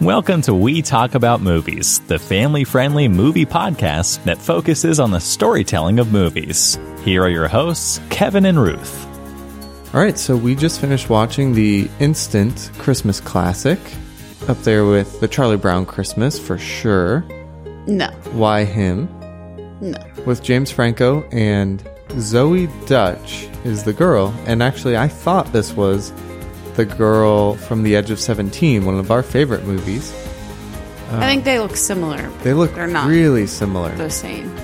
Welcome to We Talk About Movies, the family friendly movie podcast that focuses on the storytelling of movies. Here are your hosts, Kevin and Ruth. All right, so we just finished watching the instant Christmas classic up there with the Charlie Brown Christmas for sure. No, Why him? no. With James Franco and Zoey Deutch is the girl. And actually, I thought this was the girl from The Edge of 17, one of our favorite movies. I think they look similar. They look They're not really similar. the same.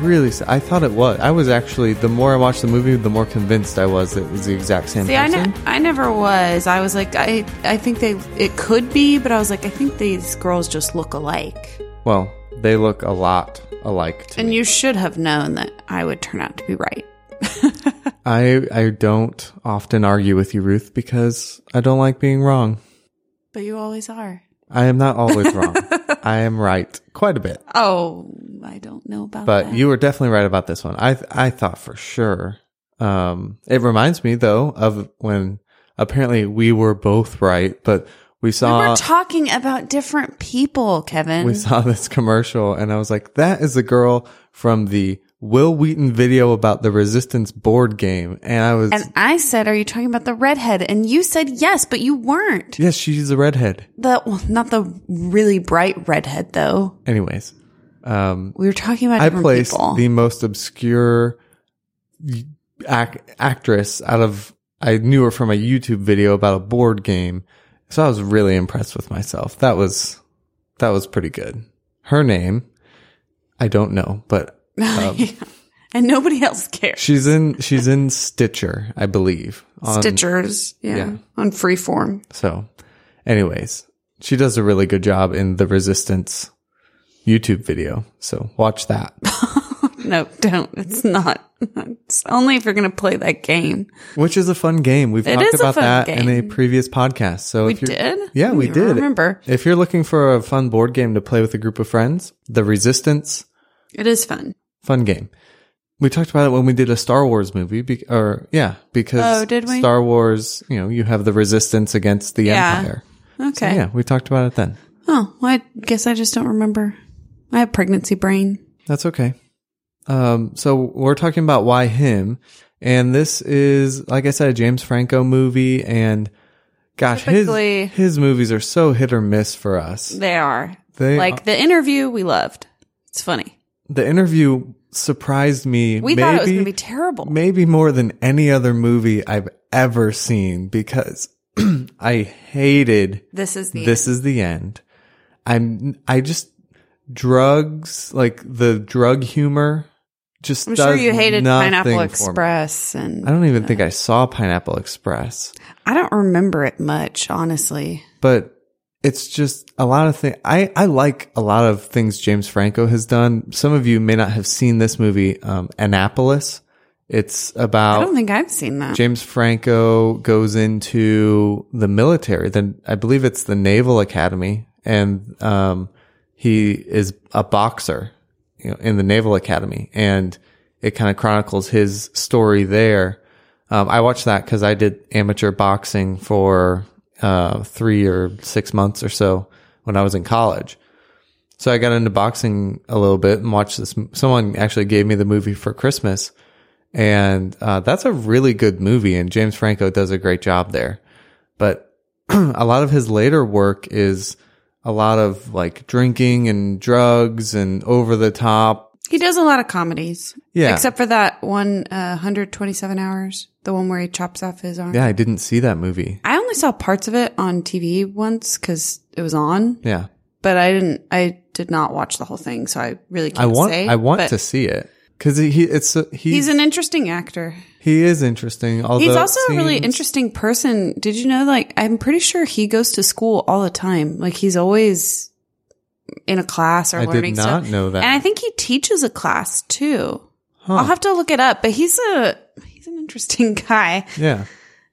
Really, si- I thought it was. I was actually, the more I watched the movie, the more convinced I was that it was the exact same See, I, person. ne- I never was. I was like, I, I think they, it could be, but I was like, I think these girls just look alike. Well, they look a lot alike to And me. you should have known that I would turn out to be right. I I don't often argue with you, Ruth, because I don't like being wrong. But you always are. I am not always wrong. I am right quite a bit. Oh, I don't know about But that. you were definitely right about this one. I I thought for sure. Um, it reminds me though of when apparently we were both right, but we saw we were talking about different people, Kevin. we saw this commercial and I was like, that is the girl from the Wil Wheaton video about the Resistance board game. And I was, and I said, "Are you talking about the redhead?" And you said yes, but you weren't. yes, she's a redhead. The well, not the really bright redhead though. Anyways, um, We were talking about I placed people. the most obscure ac- actress out of, I knew her from a YouTube video about a board game. So I was really impressed with myself. That was, that was pretty good. Her name, I don't know, but um, and nobody else cares. she's in, she's in Stitcher, I believe. on- Stitchers, yeah, yeah. on freeform. So, anyways, she does a really good job in the Resistance YouTube video. So watch that. No, don't. It's not. It's only if you're going to play that game. Which is a fun game. We've It talked about that in a previous podcast. So We if you're, did. Yeah, we did. Remember, If you're looking for a fun board game to play with a group of friends, The Resistance, it is fun. Fun game. We talked about it when we did a Star Wars movie, be- or yeah, because Oh, did we? Star Wars, you know, you have the resistance against the Yeah. Empire. Okay. So, yeah, we talked about it then. Oh, well, I guess I just don't remember. I have pregnancy brain. That's okay. Um, so we're talking about why him, and this is, like I said, a James Franco movie, and gosh, Typically- his his movies are so hit or miss for us. They are They like the interview we loved. It's funny. The interview surprised me. We maybe, thought it was going to be terrible. maybe more than any other movie I've ever seen because I hated This is the this is the end. I'm I just drugs like the drug humor just I'm sure you hated Pineapple me. Express, and I don't even uh, think I saw Pineapple Express, I don't remember it much, honestly. but it's just a lot of things. I, I like a lot of things James Franco has done. Some of you may not have seen this movie, um, Annapolis. It's about. I don't think I've seen that. James Franco goes into the military. Then I believe it's the Naval Academy, and um, he is a boxer, you know, in the Naval Academy, and it kind of chronicles his story there. Um, I watched that because I did amateur boxing for uh, three or six months or so when I was in college. So I got into boxing a little bit and watched this. Someone actually gave me the movie for Christmas. And uh, that's a really good movie, and James Franco does a great job there. But a lot of his later work is a lot of like drinking and drugs and over the top. He does a lot of comedies. Yeah. Except for that one, uh, 127 hours, the one where he chops off his arm. Yeah, I didn't see that movie. I only saw parts of it on TV once because it was on, Yeah, but I didn't, I did not watch the whole thing. So I really I can't want say. I want to see it because he, he it's uh, he's, He's an interesting actor. he is interesting. Although He's also a really interesting person. Did you know, like, I'm pretty sure he goes to school all the time. Like, he's always in a class or I did learning not stuff. know that. And I think he teaches a class too. Huh. I'll have to look it up, but he's a, he's an interesting guy. Yeah,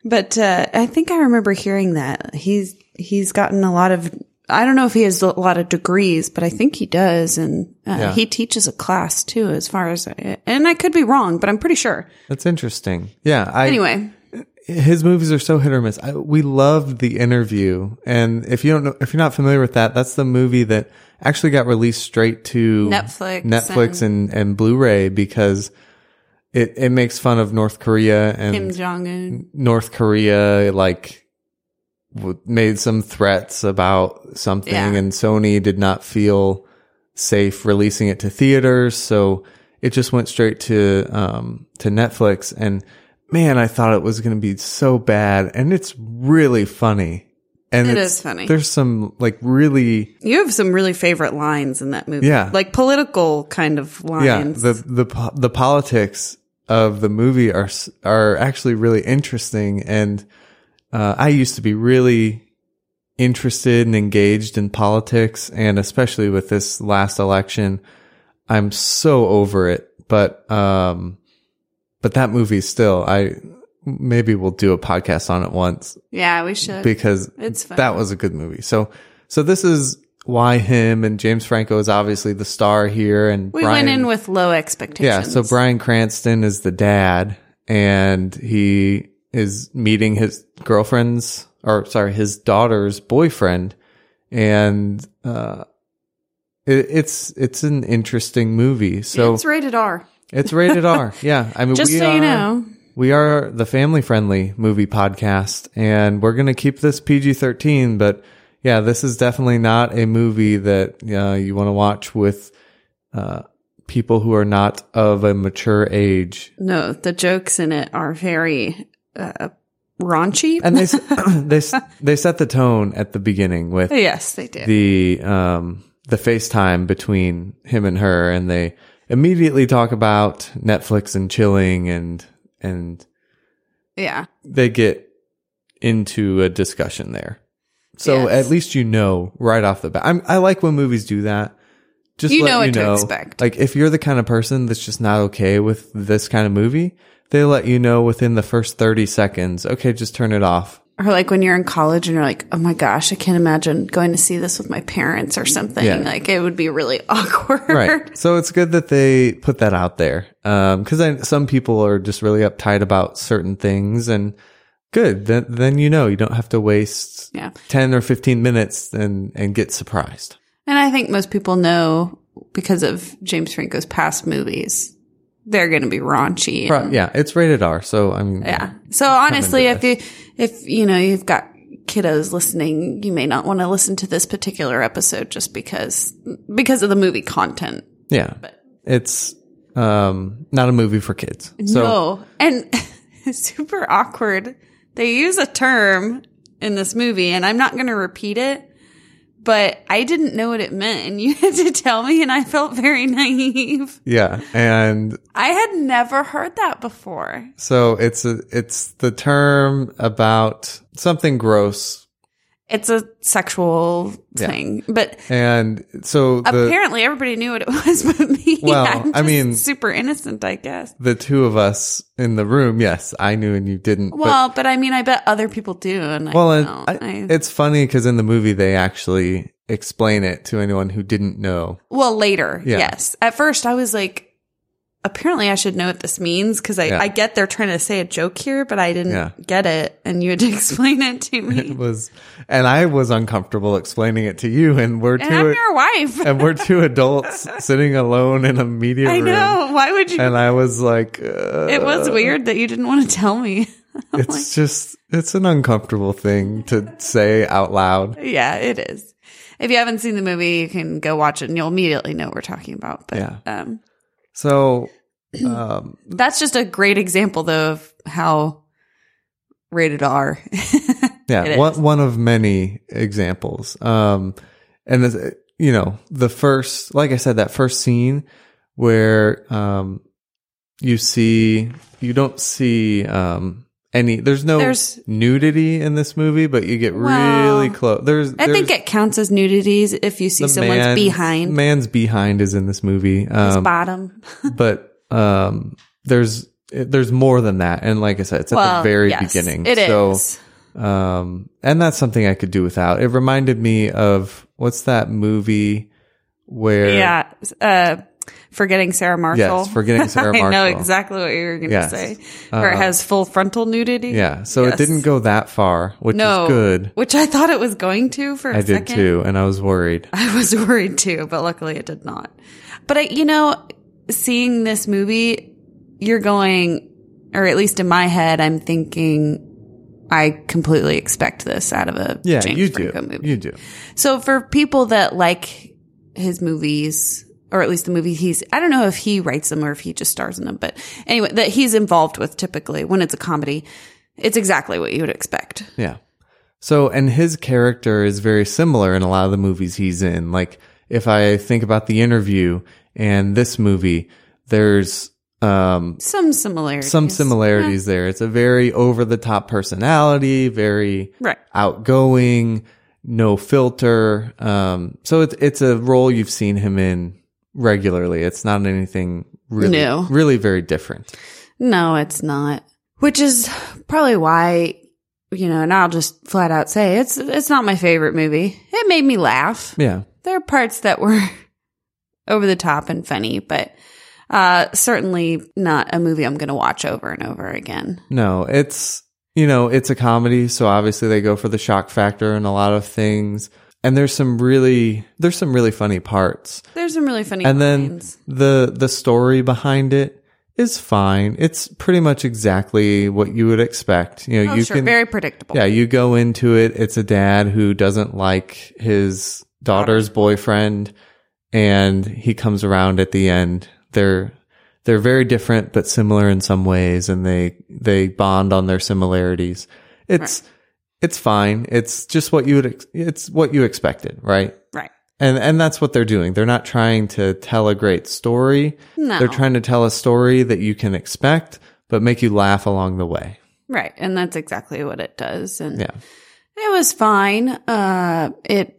But, uh, I think I remember hearing that he's, he's gotten a lot of, I don't know if he has a lot of degrees, but I think he does. And uh, Yeah. he teaches a class too, as far as, and I could be wrong, but I'm pretty sure. that's interesting. Yeah, I Anyway, his movies are so hit or miss. I, we loved the interview, and if you don't know, if you're not familiar with that, that's the movie that actually got released straight to Netflix Netflix and and, Blu-ray because it it makes fun of North Korea and Kim Jong Un. North Korea like w- made some threats about something, Yeah. and Sony did not feel safe releasing it to theaters, so it just went straight to um to Netflix. And man, I thought it was going to be so bad, and it's really funny. And it's- funny. There's some like really You have some really favorite lines in that movie. Yeah. Like political kind of lines. yeah the the the politics of the movie are are actually really interesting and uh, I used to be really interested and engaged in politics and especially with this last election I'm so over it but um but that movie still I maybe we'll do a podcast on it once yeah, we should. because It's fun. that was a good movie. So, so this is why him and James Franco is obviously the star here, and we Bryan, went in with low expectations. yeah. So Bryan Cranston is the dad, and he is meeting his girlfriend's or sorry, his daughter's boyfriend, and uh, it, it's it's an interesting movie. So it's rated R. it's rated R. Yeah, I mean, Just we so are, you know. we are the family friendly movie podcast, and we're going to keep this PG 13. But yeah, this is definitely not a movie that uh, you want to watch with uh, people who are not of a mature age. No, the jokes in it are very uh, raunchy. And they they they set the tone at the beginning with yes, they did the um the FaceTime between him and her, and they immediately talk about Netflix and chilling, and and yeah. they get into a discussion there. So Yes. at least you know right off the bat. I'm, I like when movies do that. Just You let know you what to expect. Like if you're the kind of person that's just not okay with this kind of movie, they let you know within the first 30 seconds. Okay, just turn it off. Or like when you're in college and you're like, oh my gosh, I can't imagine going to see this with my parents or something. Yeah. Like it would be really awkward. Right. so it's good that they put that out there. Um, cause then some people are just really uptight about certain things and good. Then, then you know, you don't have to waste Yeah. 10 or 15 minutes and, and get surprised. And I think most people know because of James Franco's past movies, they're going to be raunchy. and- yeah, it's rated R. So I mean, Yeah. So honestly, if you, if, you know, you've got kiddos listening, you may not want to listen to this particular episode just because, because of the movie content. yeah, but. it's um not a movie for kids. So no. And it's super awkward. They use a term in this movie and I'm not going to repeat it, but I didn't know what it meant and you had to tell me and I felt very naive. yeah, and I had never heard that before. so it's a it's the term about something gross, It's a sexual thing, but and so the apparently everybody knew what it was but me. Well, I mean- super innocent, I guess. the two of us in the room, yes, I knew and you didn't. Well, but I mean, I bet other people do. And well, I. I, I- it's funny because in the movie they actually explain it to anyone who didn't know. well, later, Yeah. yes. At first, I was like, apparently, I should know what this means because I, Yeah. I get they're trying to say a joke here, but I didn't Yeah. get it, and you had to explain it to me. It was, and I was uncomfortable explaining it to you, and we're and two. I'm your wife. and we're two adults sitting alone in a media I room. know. Why would you? And I was like, uh, it was weird that you didn't want to tell me. it's just, it's an uncomfortable thing to say out loud. Yeah, it is. If you haven't seen the movie, you can go watch it and you'll immediately know what we're talking about. But Yeah. um, So, um, that's just a great example, though, of how rated R. yeah, one, is. one of many examples. Um, and this, you know, the first, like I said, that first scene where, um, you see, you don't see, um, any, there's no There's- nudity in this movie, but you get Well, really close. There's, I think it counts as nudities if you see someone's man's- behind Man's behind is in this movie. his Um, bottom. but um, there's there's more than that, and like I said, it's at well, the very yes, beginning. It so, is. um, and that's something I could do without. It reminded me of what's that movie where Yeah. Uh, Forgetting Sarah Marshall. Yes, Forgetting Sarah Marshall. I know exactly what you were going to Yes. say. Where it Uh, has full frontal nudity. Yeah. So Yes. it didn't go that far, which no, is good. Which I thought it was going to for a I did second. too, and I was worried. I was worried too, but luckily it did not. But I, you know, seeing this movie, you're going, or at least in my head, I'm thinking, I completely expect this out of a Yeah, James you do. Franco movie. You do. So for people that like his movies, or at least the movie he's, I don't know if he writes them or if he just stars in them, but anyway, that he's involved with typically when it's a comedy, it's exactly what you would expect. Yeah. So, and his character is very similar in a lot of the movies he's in. Like, if I think about the interview and this movie, there's, um, Some similarities. some similarities there. It's a very over the top personality, very Right. outgoing, no filter. Um, so it's, it's a role you've seen him in regularly. It's not anything really, New. really very different. No, it's not. Which is probably why, you know, and I'll just flat out say it's it's not my favorite movie. It made me laugh. Yeah. There are parts that were over the top and funny, but uh certainly not a movie I'm going to watch over and over again. No, it's you know, it's a comedy, so obviously they go for the shock factor and a lot of things. And there's some really there's some really funny parts. There's some really funny And then the the story behind it is fine. It's pretty much exactly what you would expect. You know, Oh, you sure, can very predictable. Yeah, you go into it, it's a dad who doesn't like his daughter's boyfriend and he comes around at the end. They're they're very different but similar in some ways and they they bond on their similarities. It's it's fine. It's just what you would ex- it's what you expected, right? Right. And and that's what they're doing. They're not trying to tell a great story. No. They're trying to tell a story that you can expect but make you laugh along the way. Right. And that's exactly what it does. And Yeah. It was fine. Uh, it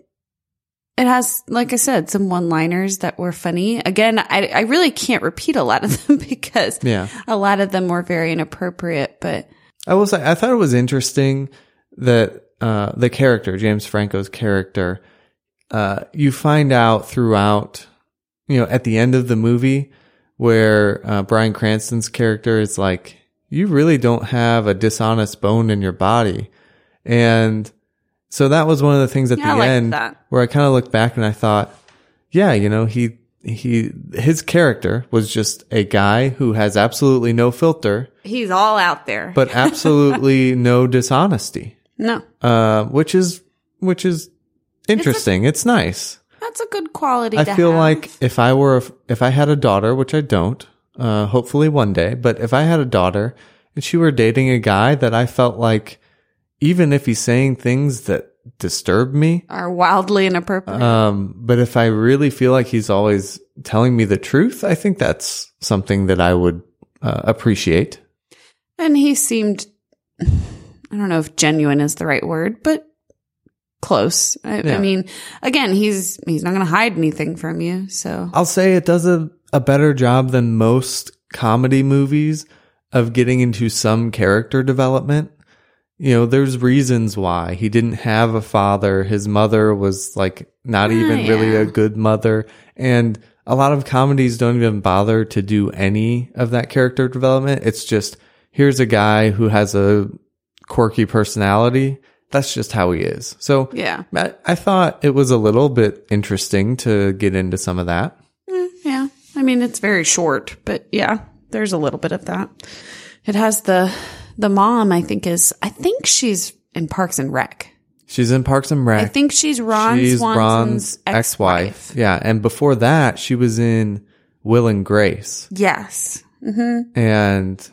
it has, like I said, some one liners that were funny. Again, I I really can't repeat a lot of them because Yeah. a lot of them were very inappropriate. But I will say, I thought it was interesting that uh, the character, James Franco's character, uh, you find out throughout, you know, at the end of the movie where uh, Bryan Cranston's character is like, you really don't have a dishonest bone in your body. And so that was one of the things at Yeah, the end that. where I kind of looked back and I thought, yeah, you know, he, he, his character was just a guy who has absolutely no filter he's all out there. but absolutely no dishonesty, no, uh, which is which is interesting. It's, nice. that's a good quality. I feel have. like if I were a, if I had a daughter, which I don't, uh, hopefully one day, but if I had a daughter and she were dating a guy that I felt like, even if he's saying things that disturb me, are wildly inappropriate. um, but if I really feel like he's always telling me the truth, I think that's something that I would uh, appreciate. and he seemed, I don't know if genuine is the right word, but close. I, I mean, again, he's he's not going to hide anything from you. So I'll say it does a, a better job than most comedy movies of getting into some character development. You know, there's reasons why he didn't have a father. His mother was like not ah, even really yeah. a good mother. And a lot of comedies don't even bother to do any of that character development. It's just, here's a guy who has a quirky personality. That's just how he is. So yeah. I, I thought it was a little bit interesting to get into some of that. Mm, yeah. I mean, it's very short, but yeah, there's a little bit of that. It has the, the mom, I think is, I think she's in Parks and Rec. She's in Parks and Rec. I think she's Ron She's Swanson's Ron's ex-wife. ex-wife. Yeah, and before that, she was in Will and Grace, Yes. Mm-hmm. and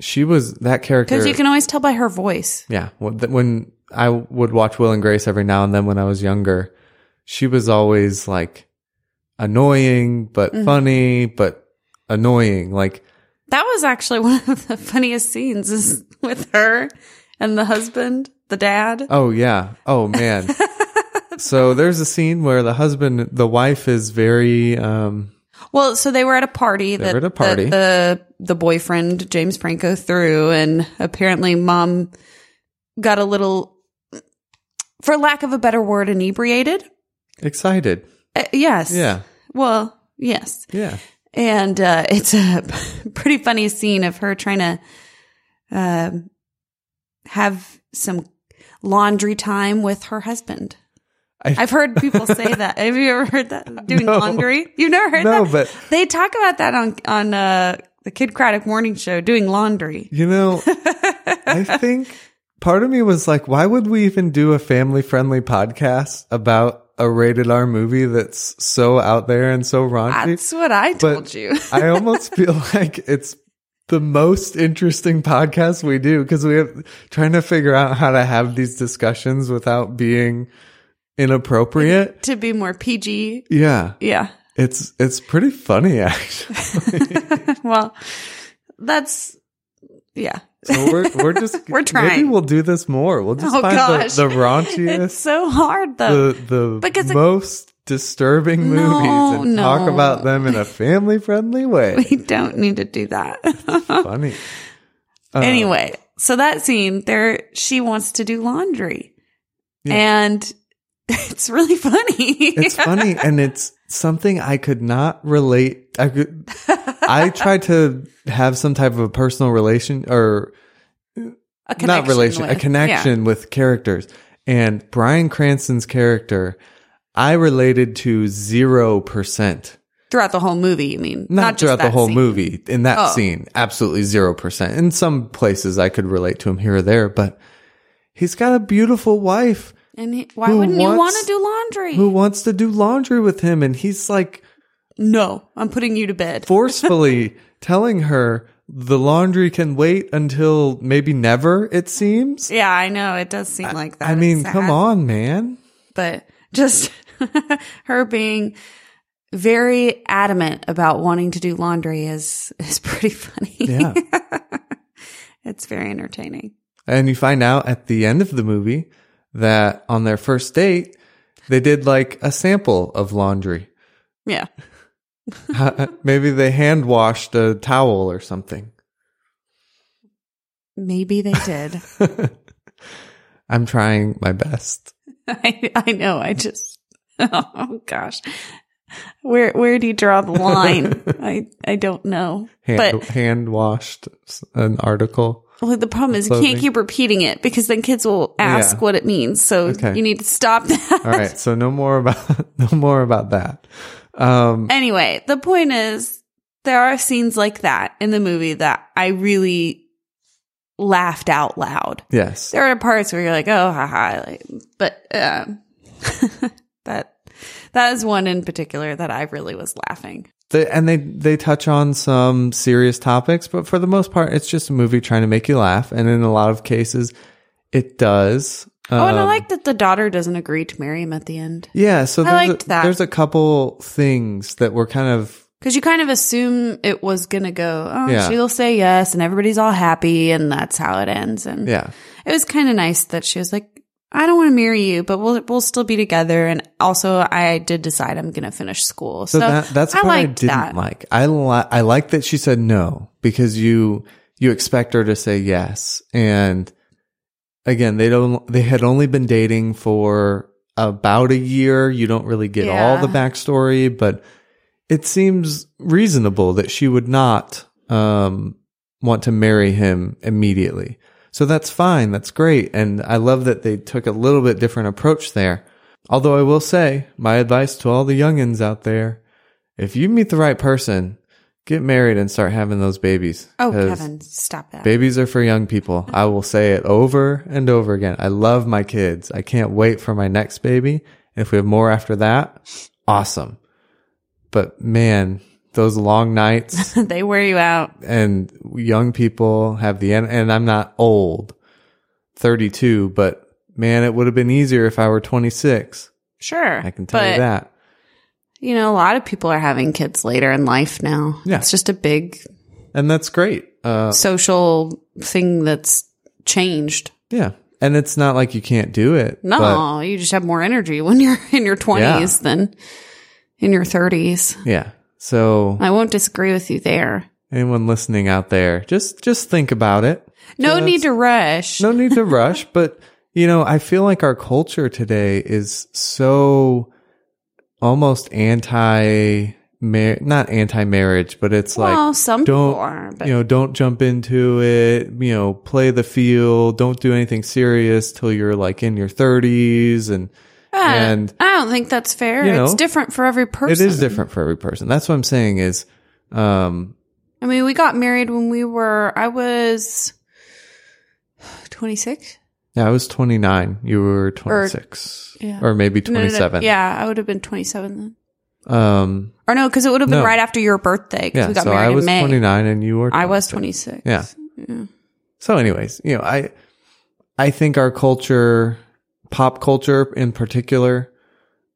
she was that character. Because you can always tell by her voice. yeah, when when I would watch Will and Grace every now and then when I was younger, she was always like annoying but Mm-hmm. funny, but annoying. Like That was actually one of the funniest scenes is with her and the husband, the dad. Oh yeah. Oh man. so there's a scene where the husband, the wife is very um Well, so they were at a party that, were at a party. that the the boyfriend James Franco threw, and apparently mom got a little, for lack of a better word, inebriated. excited. Uh, yes. Yeah. Well, yes. Yeah. and uh, it's a pretty funny scene of her trying to um have some laundry time with her husband. I've heard people say that. Have you ever heard that? Doing No. laundry? You've never heard No, that? but- they talk about that on on uh, the Kidd Kraddick Morning Show. Doing laundry. You know, I think part of me was like, why would we even do a family friendly podcast about a rated R movie that's so out there and so raunchy? That's what I told But you. I almost feel like it's the most interesting podcast we do because we have trying to figure out how to have these discussions without being inappropriate. to be more PG. Yeah. Yeah. It's it's pretty funny actually. well, that's yeah. So we're we're just We're trying. Maybe we'll do this more. We'll just Oh, find gosh. the, the raunchiest It's so hard though. the the Because it- most disturbing No, movies and talk about them in a family friendly way. we don't need to do that. Funny. Uh, anyway, so that scene there, she wants to do laundry, Yeah. and it's really funny. it's funny and it's something I could not relate. I could. I tried to have some type of a personal relation or a not relation, a with- connection with characters. And Bryan Cranston's character, I related to zero percent. throughout the whole movie. You mean Not, just throughout the whole scene. movie. In that Oh. scene, absolutely zero percent. In some places, I could relate to him here or there, but he's got a beautiful wife And he, why Who wouldn't you want to do laundry? who wants to do laundry with him, and he's like no, I'm putting you to bed. forcefully telling her the laundry can wait until maybe never. It seems. yeah, I know it does seem like that. I mean, come on, man. but just her being very adamant about wanting to do laundry is is pretty funny. Yeah. it's very entertaining. And you find out at the end of the movie that on their first date, they did like a sample of laundry. Yeah. Maybe they hand washed a towel or something. Maybe they did. I'm trying my best. I I know. I just oh gosh. Where where do you draw the line? I I don't know. Hand, But hand washed an article. Well, the problem is you can't keep repeating it because then kids will ask Yeah. what it means. So Okay. you need to stop that. All right. So no more about, no more about that. Um, Anyway, the point is there are scenes like that in the movie that I really laughed out loud. yes. There are parts where you're like, oh, haha. Like, but um, that that is one in particular that I really was laughing. They, and they, they touch on some serious topics, but for the most part, it's just a movie trying to make you laugh. And in a lot of cases, it does. oh, and I Um, like that the daughter doesn't agree to marry him at the end. Yeah. So I there's, liked a, that. there's a couple things that were kind of, Because you kind of assume it was going to go, oh, Yeah. she'll say yes, and everybody's all happy, and that's how it ends. And yeah. it was kind of nice that she was like, I don't want to marry you, but we'll we'll still be together. And also, I did decide I'm going to finish school. So, So, that, that's I what I didn't that. like. I li- I like that she said no because you, you expect her to say yes. And again, they don't, they had only been dating for about a year. You don't really get all the backstory, but it seems reasonable that she would not, um, want to marry him immediately. So that's fine. That's great. And I love that they took a little bit different approach there. Although I will say, my advice to all the youngins out there, if you meet the right person, get married and start having those babies. Oh, Kevin, stop that. Babies are for young people. I will say it over and over again. I love my kids. I can't wait for my next baby. If we have more after that, awesome. But man, those long nights they wear you out. and young people have the and I'm not old, 32, but man, it would have been easier if I were 26. Sure. I can tell but, you that. You know, a lot of people are having kids later in life now. Yeah. It's just a big And that's great. Uh, social thing that's changed. yeah. And it's not like you can't do it. No, but you just have more energy when you're in your 20s Yeah. than in your 30s. yeah. So I won't disagree with you there. anyone listening out there, just, just think about it. No need to rush. No need to rush, but you know, I feel like our culture today is so almost anti mar- not anti-marriage, but it's like some don't are, but you know don't jump into it. You know, play the field. Don't do anything serious till you're like in your 30s, and and I don't think that's fair. you it's different for every person. it is different for every person. That's what I'm saying. Is um I mean, we got married when we were. I was twenty six. yeah, I was 29. You were 26, yeah. or maybe 27. Yeah, I would have been twenty seven then. Um. Or no, because it would have been No. right after your birthday. 'cause Yeah. we got So married I was in May. 29, and you were. I was 26. twenty six. Yeah. So, anyways, you know, I I think our culture, pop culture in particular,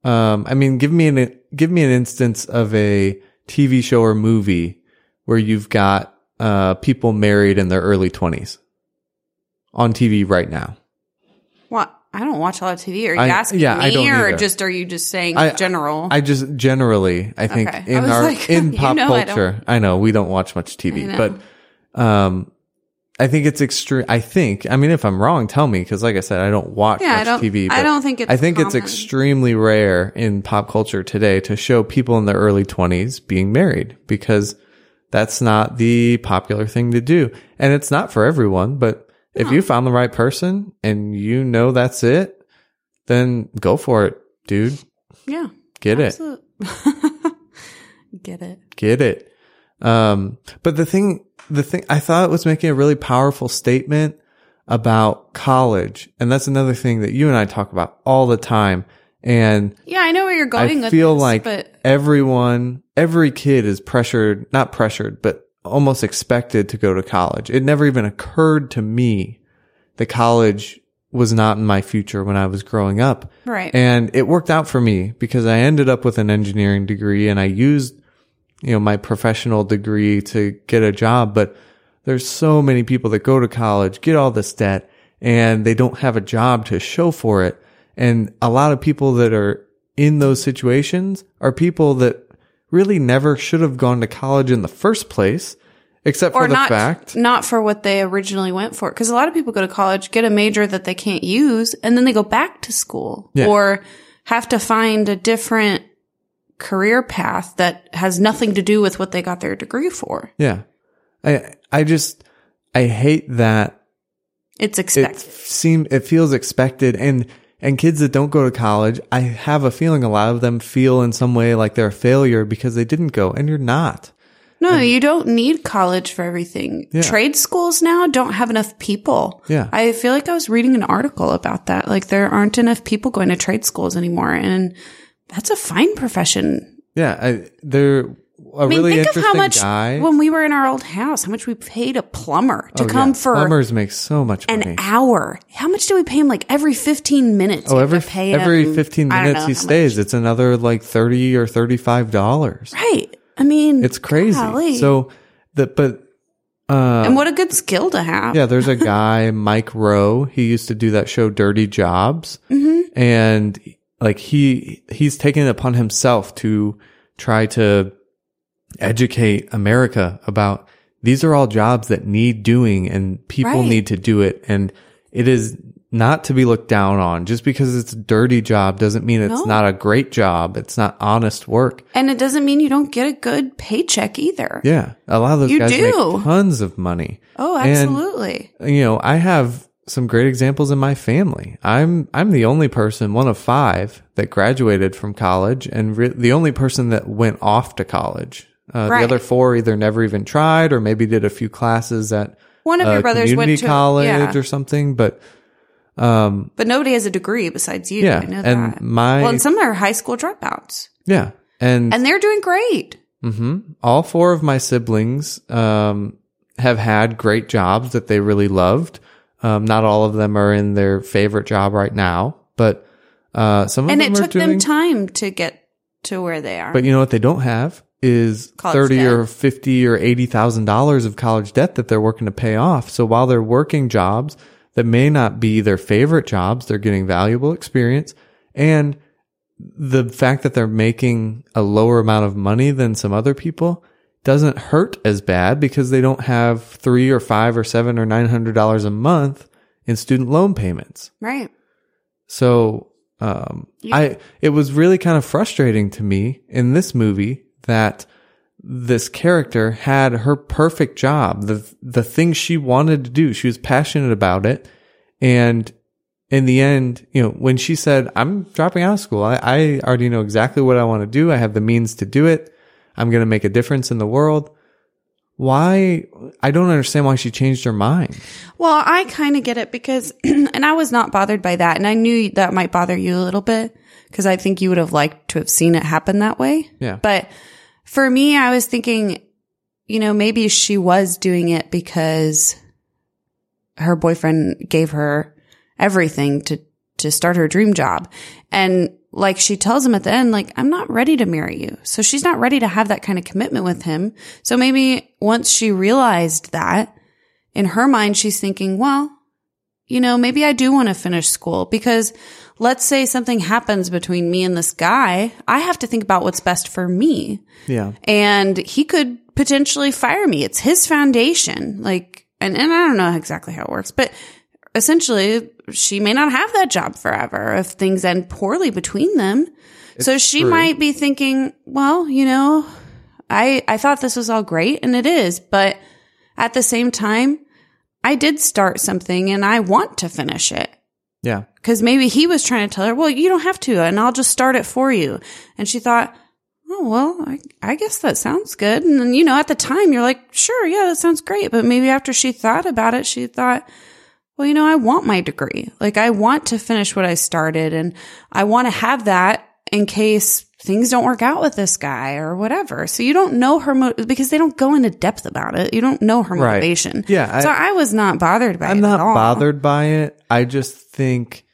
um, I mean, give me an give me an instance of a TV show or movie where you've got uh, people married in their early twenties on TV right now. What? I don't watch a lot of TV. Are you I- asking yeah, me, I don't or either. just are you just saying I- general? I just generally, I think Okay. In was our like, in you pop know culture, I, know we don't watch much TV, but um, I think it's extreme. I think, I mean, if I'm wrong, tell me because, like I said, I don't watch Yeah, I don't- TV. I don't think it's I think it's extremely rare in pop culture today to show people in their early 20s being married because that's not the popular thing to do, and it's not for everyone. But if you found the right person and you know that's it, then go for it, dude. yeah. Get it. Get it. get it. Um, but the thing, the thing, I thought it was making a really powerful statement about college. And that's another thing that you and I talk about all the time. And Yeah, I know where you're going I feel this, like but everyone, every kid is pressured, not pressured, but almost expected to go to college. It never even occurred to me that college was not in my future when I was growing up. right. And it worked out for me because I ended up with an engineering degree and I used, you know, my professional degree to get a job. But there's so many people that go to college, get all this debt, and they don't have a job to show for it. And a lot of people that are in those situations are people that really never should have gone to college in the first place, except for or the not fact. not for what they originally went for because a lot of people go to college get a major that they can't use and then they go back to school Yeah. or have to find a different career path that has nothing to do with what they got their degree for. Yeah. I, I just, I hate that it's it expected. seem it feels expected. And and kids that don't go to college i have a feeling a lot of them feel in some way like they're a failure because they didn't go and you're not. No you don't need college for everything. Yeah. trade schools now don't have enough people. Yeah. i feel like i was reading an article about that. Like there aren't enough people going to trade schools anymore. And that's a fine profession yeah I, they're a I mean, really think of interesting how much guy when we were in our old house, how much we paid a plumber to Oh, come yeah. for plumbers make so much an money hour. How much do we pay him? Like every fifteen minutes. oh every pay every him- 15 minutes he stays it's another like 30 or 35 dollars. Right. I mean, it's crazy golly. so the but uh and what a good skill to have. Yeah, there's a guy, Mike Rowe. He used to do that show, Dirty Jobs, and like he he's taken it upon himself to try to educate America about these are all jobs that need doing, and people Right. need to do it, and it is not to be looked down on. Just because it's a dirty job doesn't mean it's No. not a great job. It's not honest work. And it doesn't mean you don't get a good paycheck either. Yeah, a lot of those You guys do. make tons of money. Oh, And absolutely. you know, I have some great examples in my family. I'm I'm the only person, one of five, that graduated from college, and re- the only person that went off to college. Uh, Right. The other four either never even tried, or maybe did a few classes at One of uh, your brothers went to college yeah. or something. But um, but nobody has a degree besides you. Yeah, I know and that. my- well, and some are high school dropouts, yeah, and, and they're doing great. hmm all four of my siblings um, have had great jobs that they really loved. Um, not all of them are in their favorite job right now, but uh, some of them. And them it took doing. them time to get to where they are. but you know what they don't have is College thirty debt. or fifty or eighty thousand dollars of college debt that they're working to pay off. So while they're working jobs that may not be their favorite jobs, they're getting valuable experience, and the fact that they're making a lower amount of money than some other people doesn't hurt as bad because they don't have three or five or seven or nine hundred dollars a month in student loan payments. right. So um, Yeah. I it was really kind of frustrating to me in this movie that this character had her perfect job, the the thing she wanted to do. She was passionate about it, and in the end, you know, when she said, "I'm dropping out of school. I, I already know exactly what I want to do. I have the means to do it. I'm going to make a difference in the world." Why? I don't understand why she changed her mind. Well, I kind of get it because, and I was not bothered by that. And I knew that might bother you a little bit because I think you would have liked to have seen it happen that way. Yeah. But for me, I was thinking, you know, maybe she was doing it because her boyfriend gave her everything to, to start her dream job. And like she tells him at the end, like, I'm not ready to marry you. So she's not ready to have that kind of commitment with him. So maybe once she realized that in her mind, she's thinking, well, you know, maybe I do want to finish school because let's say something happens between me and this guy. I have to think about what's best for me. Yeah. And he could potentially fire me. It's his foundation. Like, and, and I don't know exactly how it works, but essentially she may not have that job forever if things end poorly between them. so she true. might be thinking, well, you know, I, I thought this was all great and it is, but at the same time, I did start something and I want to finish it. Yeah. Cause maybe he was trying to tell her, well, you don't have to, and I'll just start it for you. And she thought, oh, well, I, I guess that sounds good. And then, you know, at the time you're like, sure, yeah, that sounds great. But maybe after she thought about it, she thought, well, you know, I want my degree. Like I want to finish what I started and I want to have that in case things don't work out with this guy or whatever. So you don't know her mo- because they don't go into depth about it. You don't know her Right. motivation. Yeah, I- so I was not bothered by it. I'm at not all. bothered by it. I just think.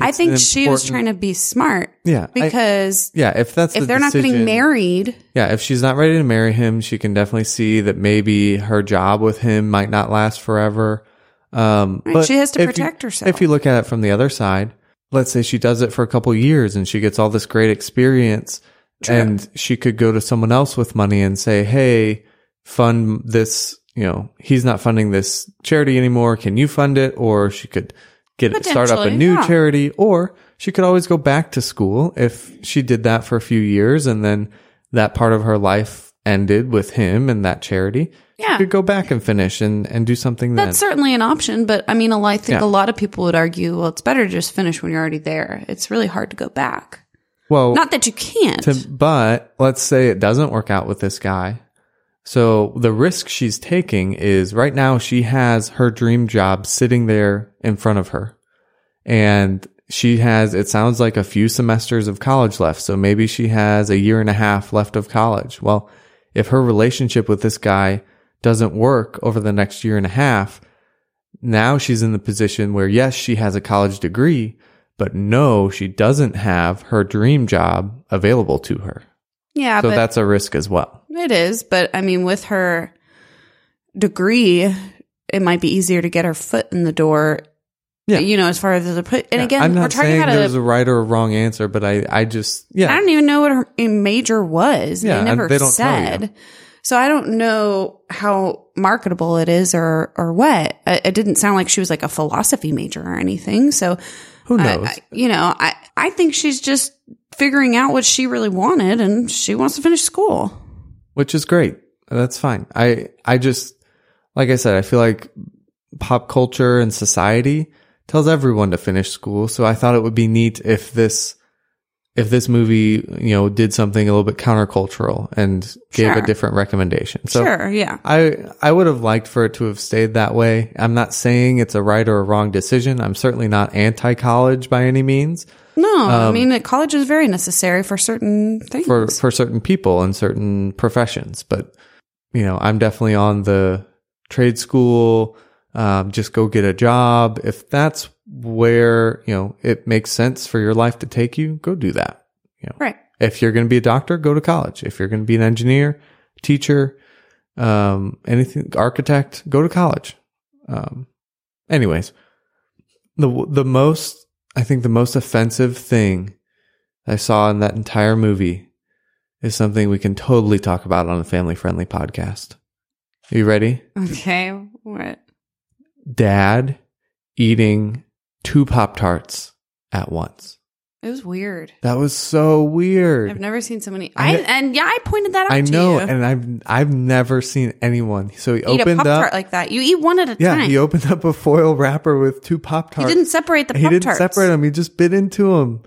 I think she was trying to be smart. Yeah, I- Because Yeah, if that's if the they're not getting married, Yeah, if she's not ready to marry him, she can definitely see that maybe her job with him might not last forever. Um, Right, but she has to if you- protect herself. If you look at it from the other side, let's say she does it for a couple years and she gets all this great experience, and she could go to someone else with money and say, "Hey, fund this." You know, he's not funding this charity anymore. Can you fund it? Or she could get it, start up a new yeah. charity, or she could always go back to school if she did that for a few years and then that part of her life ended with him and that charity. Yeah. She could go back and finish and, and do something then. that's certainly an option. But I mean, I think Yeah. a lot of people would argue, well, it's better to just finish when you're already there. It's really hard to go back. well, Not that you can't. to, but let's say it doesn't work out with this guy. So the risk she's taking is right now she has her dream job sitting there in front of her. And she has, it sounds like a few semesters of college left. So maybe she has a year and a half left of college. Well, if her relationship with this guy doesn't work over the next year and a half, now she's in the position where yes, she has a college degree, but no, she doesn't have her dream job available to her. yeah, So that's a risk as well. it is. But I mean, with her degree, it might be easier to get her foot in the door. Yeah. You know, as far as the put, and Yeah, again, I'm we're not talking saying about there's a. a right or a wrong answer, but I, I just, yeah, I don't even know what her major was. Yeah, they never they don't tell you. said. So I don't know how marketable it is or or what. It it didn't sound like she was like a philosophy major or anything. So who I- knows? I, you know, I I think she's just figuring out what she really wanted, and she wants to finish school. Which is great. That's fine. I, I just, like I said, I feel like pop culture and society tells everyone to finish school. So I thought it would be neat if this, if this movie, you know, did something a little bit countercultural and gave Sure. a different recommendation. So sure, yeah, I I would have liked for it to have stayed that way. I'm not saying it's a right or a wrong decision. I'm certainly not anti-college by any means no, I mean, college is very necessary for certain things. Um, for for certain people and certain professions, but you know, I'm definitely on the trade school. Um, just go get a job. If that's where you know it makes sense for your life to take you, go do that. You know, right. if you're going to be a doctor, go to college. If you're going to be an engineer, teacher, um, anything, architect, go to college. Um, anyways, the the most I think the most offensive thing I saw in that entire movie is something we can totally talk about on a family friendly podcast. Are you ready? Okay, what? Dad eating two Pop Tarts at once. It was weird. That was so weird. I've never seen so many. I- I, and yeah, I pointed that out. I know, and I've I've never seen anyone. So he eat a opened pop up. tart like that. You eat one at a yeah, time. he opened up a foil wrapper with two pop tarts. He didn't separate the He didn't separate them. He just bit into them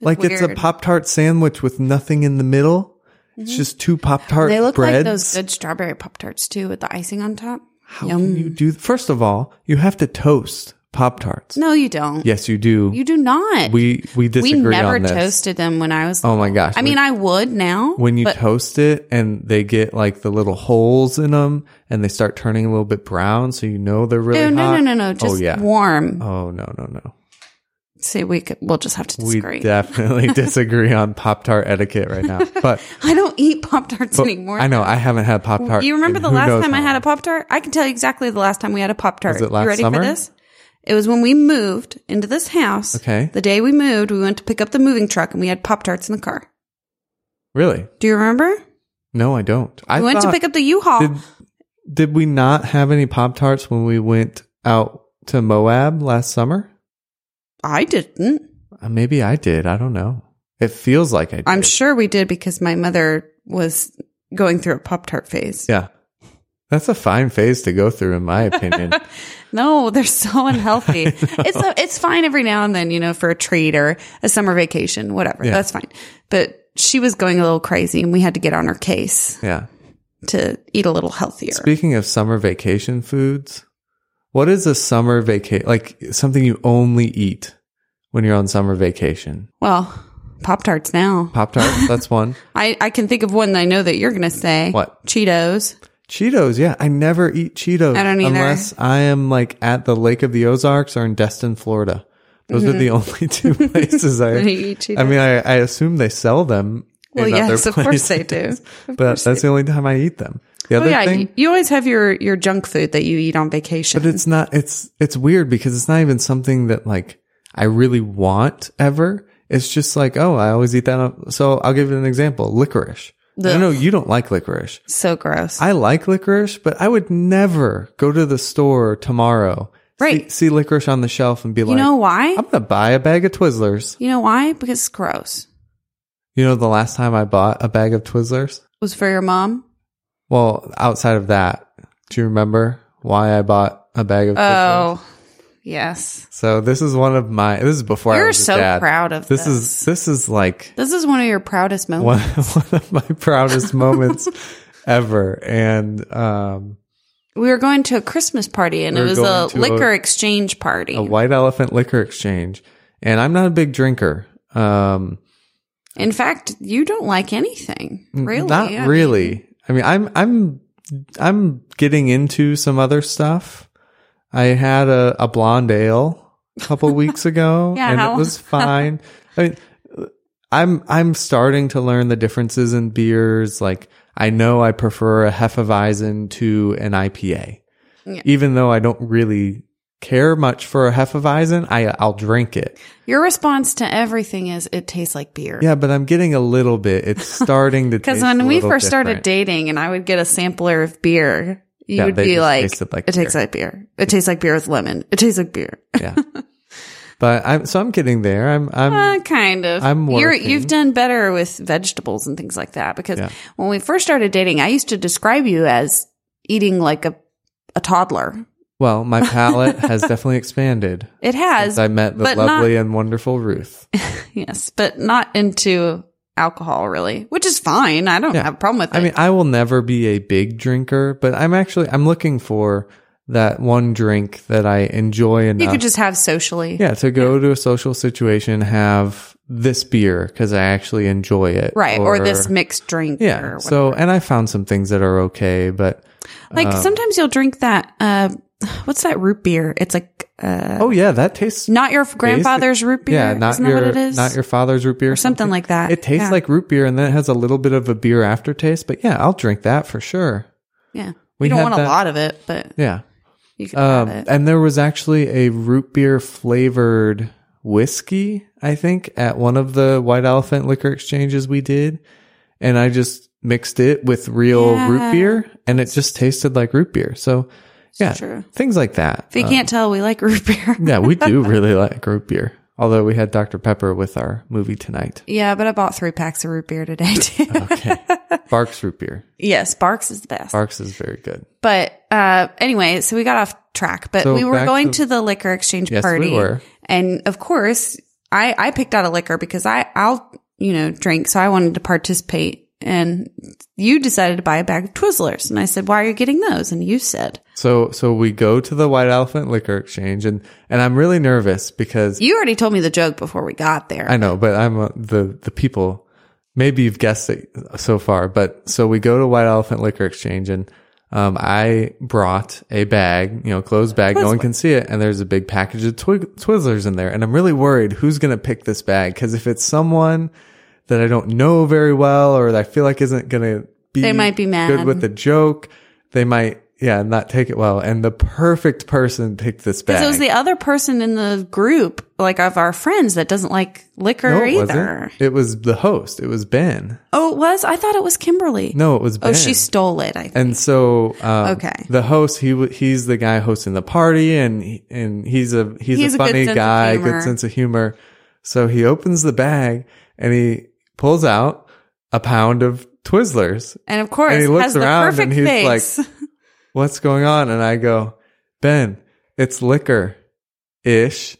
like it's a pop tart sandwich with nothing in the middle. It's just two pop tart. Mm-hmm. They look breads. like those good strawberry pop tarts too, with the icing on top. How Yum. can you do? First of all, you have to toast pop tarts. No, you don't. Yes, you do. You do not. we we we never on this. toasted them when I was. Oh my gosh! I mean, I would now. when you but toast it and they get like the little holes in them and they start turning a little bit brown, so you know they're really no, no, hot. no, no, no, oh, just oh yeah. warm. Oh no no no. See, we could, we'll just have to disagree. We definitely disagree on Pop Tart etiquette right now. But I don't eat pop tarts anymore. I know I haven't had Pop Tart. You remember the last time I had a. Pop Tart? I can tell you exactly the last time we had a Pop Tart. Was it last you ready summer? for this? It was when we moved into this house. Okay. The day we moved, we went to pick up the moving truck and we had Pop Tarts in the car. Really? Do you remember? No, I don't. I We went to pick up the U-Haul. Did did we not have any Pop Tarts when we went out to Moab last summer? I didn't. Uh, Maybe I did. I don't know. It feels like I did. I'm sure we did because my mother was going through a Pop Tart phase. Yeah. That's a fine phase to go through, in my opinion. No, they're so unhealthy. it's a, it's fine every now and then, you know, for a treat or a summer vacation, whatever. Yeah. That's fine. But she was going a little crazy and we had to get on her case yeah. to eat a little healthier. Speaking of summer vacation foods, what is a summer vacation like something you only eat when you're on summer vacation? well, Pop Tarts now. Pop Tarts, that's one. I, I can think of one that I know that you're going to say. What? Cheetos. Cheetos, yeah. I never eat Cheetos. I don't either. Unless I am like at the Lake of the Ozarks or in Destin, Florida. Those are mm-hmm. the only two places I. Eat Cheetos. I mean, I, I assume they sell them. Well, in other yes, of course they do. places, Of But course that's the only time I eat them. The Oh other yeah, thing, you, always have your, your junk food that you eat on vacation. but it's not. It's it's weird because it's not even something that like I really want ever. It's just like, oh, I always eat that. So I'll give you an example: licorice. Ugh. know you don't like licorice. so gross. I like licorice, but I would never go to the store tomorrow, Right. See, see licorice on the shelf and be you like, you know why? I'm gonna buy a bag of Twizzlers. You know why? Because it's gross. You know, the last time I bought a bag of Twizzlers. was for your mom. Well, outside of that, do you remember why I bought a bag of? Oh, yes. So this is one of my. This is before I You're was a so dad. proud of this. this. Is this is like This is one of your proudest one, moments. one of my proudest moments ever, and um, we were going to a Christmas party and We it were was going a liquor a- exchange party. a white elephant liquor exchange, and I'm not a big drinker. Um, In fact, you don't like anything. Really? Not I mean, really. I mean, I'm I'm I'm getting into some other stuff. I had a, a blonde ale a couple weeks ago, Yeah, and how- it was fine. I mean, I'm I'm starting to learn the differences in beers. Like, I know I prefer a Hefeweizen to an IPA, Yeah. even though I don't really care much for a Hefeweizen. I I'll drink it. Your response to everything is it tastes like beer. Yeah, but I'm getting a little bit. It's starting to Because when we first started dating and I would get a sampler of beer, you Yeah, would be like, like it tastes like beer. It tastes like beer with lemon. It tastes like beer. yeah. But I'm so I'm getting there. I'm I'm Uh, kind of. I'm working. you've done better with vegetables and things like that because Yeah. when we first started dating, I used to describe you as eating like a, a toddler. Well, my palate has definitely expanded. It has, since I met the lovely and wonderful Ruth. yes, but not into alcohol really, which is fine. I don't Yeah. have a problem with it. I mean, I will never be a big drinker, but I'm actually I'm looking for that one drink that I enjoy enough. you could just have socially. yeah, to go to a social situation, have this beer because I actually enjoy it, Right. Or, this mixed drink. Yeah. Or So, and I found some things that are okay, but like sometimes you'll drink that, uh, what's that root beer? It's like, uh, oh yeah, that tastes not your grandfather's root beer. Yeah, not your what it is? not your father's root beer, or something like that. It tastes Yeah. like root beer, and then it has a little bit of a beer aftertaste. But yeah, I'll drink that for sure. Yeah. We you don't want that- a lot of it, but Yeah. you can Um, have it. and there was actually a root beer flavored whiskey, I think, at one of the White Elephant liquor exchanges we did. And I just mixed it with real Yeah. root beer and it just tasted like root beer. So yeah, true. things like that. If you Uh, can't tell, we like root beer. yeah, we do really like root beer. Although we had Dr. Pepper with our movie tonight. Yeah, but I bought three packs of root beer today too. Okay. Barq's root beer. yes, Barq's is the best. Barq's is very good. But uh, anyway, so we got off track, but So we were going to- to, the liquor exchange Yes, we party. were. And of course, I, I picked out a liquor because I, I'll, you know, drink. So I wanted to participate. And you decided to buy a bag of Twizzlers. And I said, why are you getting those? And you said, So so we go to the White Elephant Liquor Exchange and and I'm really nervous because you already told me the joke before we got there. I know, but I'm uh, the the people. Maybe you've guessed it so far, but so we go to White Elephant Liquor Exchange and um, I brought a bag, you know, closed bag. No one can see it, and there's a big package of twi- Twizzlers in there, and I'm really worried who's gonna pick this bag because if it's someone that I don't know very well or that I feel like isn't gonna be They might be mad. good with the joke, they might yeah not take it well. And the perfect person picked this bag. Because it was the other person in the group, like of our friends, that doesn't like liquor no, it either. wasn't. It was the host. It was Ben. Oh, it was? I thought it was Kimberly. No, it was Ben. Oh, she stole it, I think. And so, um, Okay. the host, he he's the guy hosting the party, and and he's a he's, He has a a good funny guy, good sense of humor. So he opens the bag and he pulls out a pound of Twizzlers. And of course, And he looks has the around and he's face. like- What's going on? And I go, Ben, it's liquor ish.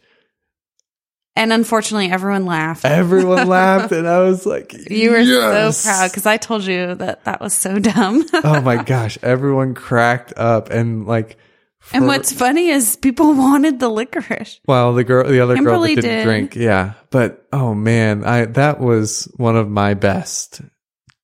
and unfortunately, everyone laughed. Everyone laughed, and I was like, you were "Yes!" so proud because I told you that that was so dumb. oh my gosh, everyone cracked up and like. And what's funny is people wanted the licorice. Well, the girl, the other Kimberly girl that didn't did. drink, yeah. But oh man, I that was one of my best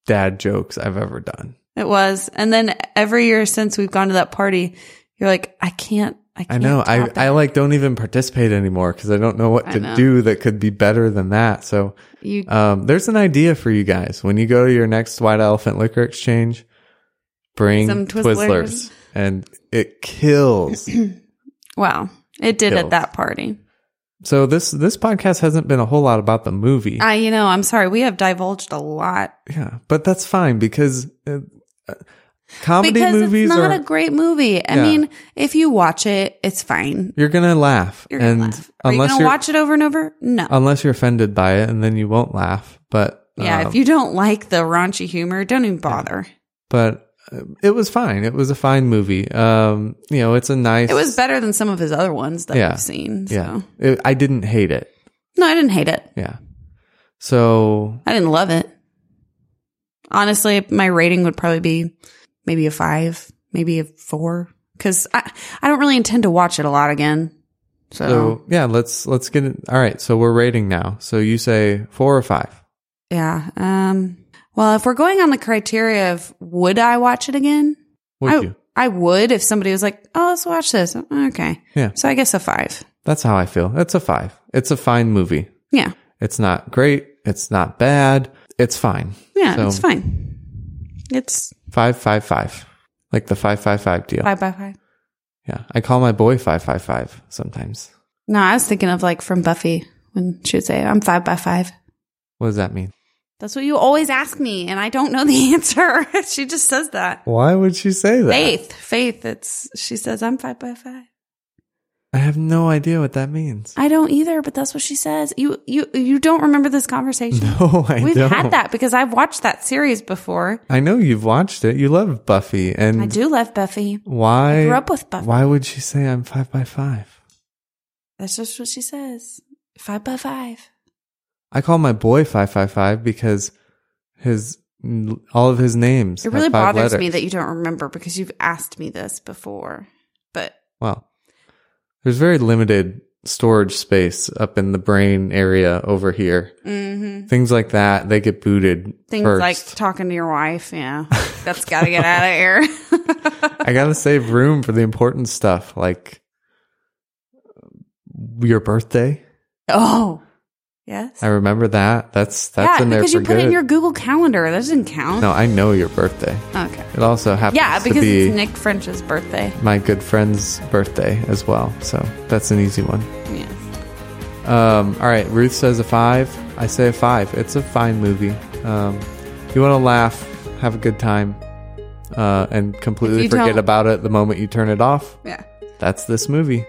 dad jokes I've ever done. It was. And then every year since we've gone to that party, you're like, I can't. I, I can't know. I top I like don't even participate anymore because I don't know what to know. do that could be better than that. So, you. um, there's an idea for you guys when you go to your next White Elephant Liquor Exchange. Bring Some Twizzlers. Twizzlers. and it kills. Wow, it did Killed. at that party. so this this podcast hasn't been a whole lot about the movie. I, you know, I'm sorry. We have divulged a lot Yeah, but that's fine because uh, uh, comedy because movies it's not are a great movie. I Yeah. mean, if you watch it, it's fine. you're gonna laugh, You're gonna and laugh. Are you unless gonna are watch it over and over? No. unless you're offended by it, and then you won't laugh. But yeah, um, if you don't like the raunchy humor, don't even bother. but it was fine. It was a fine movie. Um, you know, it's a nice. It was better than some of his other ones that Yeah. we've seen. So. Yeah, It- I didn't hate it. No, I didn't hate it. Yeah, so I didn't love it. Honestly, my rating would probably be maybe a five, maybe a four, because I I don't really intend to watch it a lot again. So, so yeah, let's let's get it. All right, so we're rating now. So you say four or five? yeah. Um. Well, if we're going on the criteria of would I watch it again, Would I, you? I would if somebody was like, "Oh, let's watch this." Okay. Yeah. So I guess a five. That's how I feel. It's a five. It's a fine movie. Yeah. It's not great. It's not bad. It's fine. Yeah. So- it's fine. It's Five, five, five. Like the five, five, five deal. five by five. Yeah. I call my boy five, five, five sometimes. No, I was thinking of like from Buffy when she would say, "I'm five by five. What does that mean? That's what you always ask me, and I don't know the answer. she just says that. Why would she say that? Faith, faith. It's she says I'm five by five. I have no idea what that means. I don't either, but that's what she says. You you you don't remember this conversation? No, I We've don't. had that because I've watched that series before. I know you've watched it. You love Buffy. And I do love Buffy. why? I grew up with Buffy. Why would she say I'm five by five? That's just what she says. Five by five. I call my boy five, five, five because his all of his names. It really bothers me that you don't remember because you've asked me this before. But Well, there's very limited storage space up in the brain area over here. mhm. Things like that, they get booted things first. like talking to your wife, yeah, that's got to get out of here. I gotta save room for the important stuff, like your birthday. oh, yes. I remember that. That's that's yeah, in there because you put good. it in your Google Calendar. That doesn't count. no, I know your birthday. Okay. It also happens Yeah, to because be it's Nick French's birthday. my good friend's birthday as well. So that's an easy one. Yes. Um, all right, Ruth says a five. I say a five. It's a fine movie. Um, you want to laugh, have a good time, uh, and completely forget about it the moment you turn it off. Yeah. That's this movie.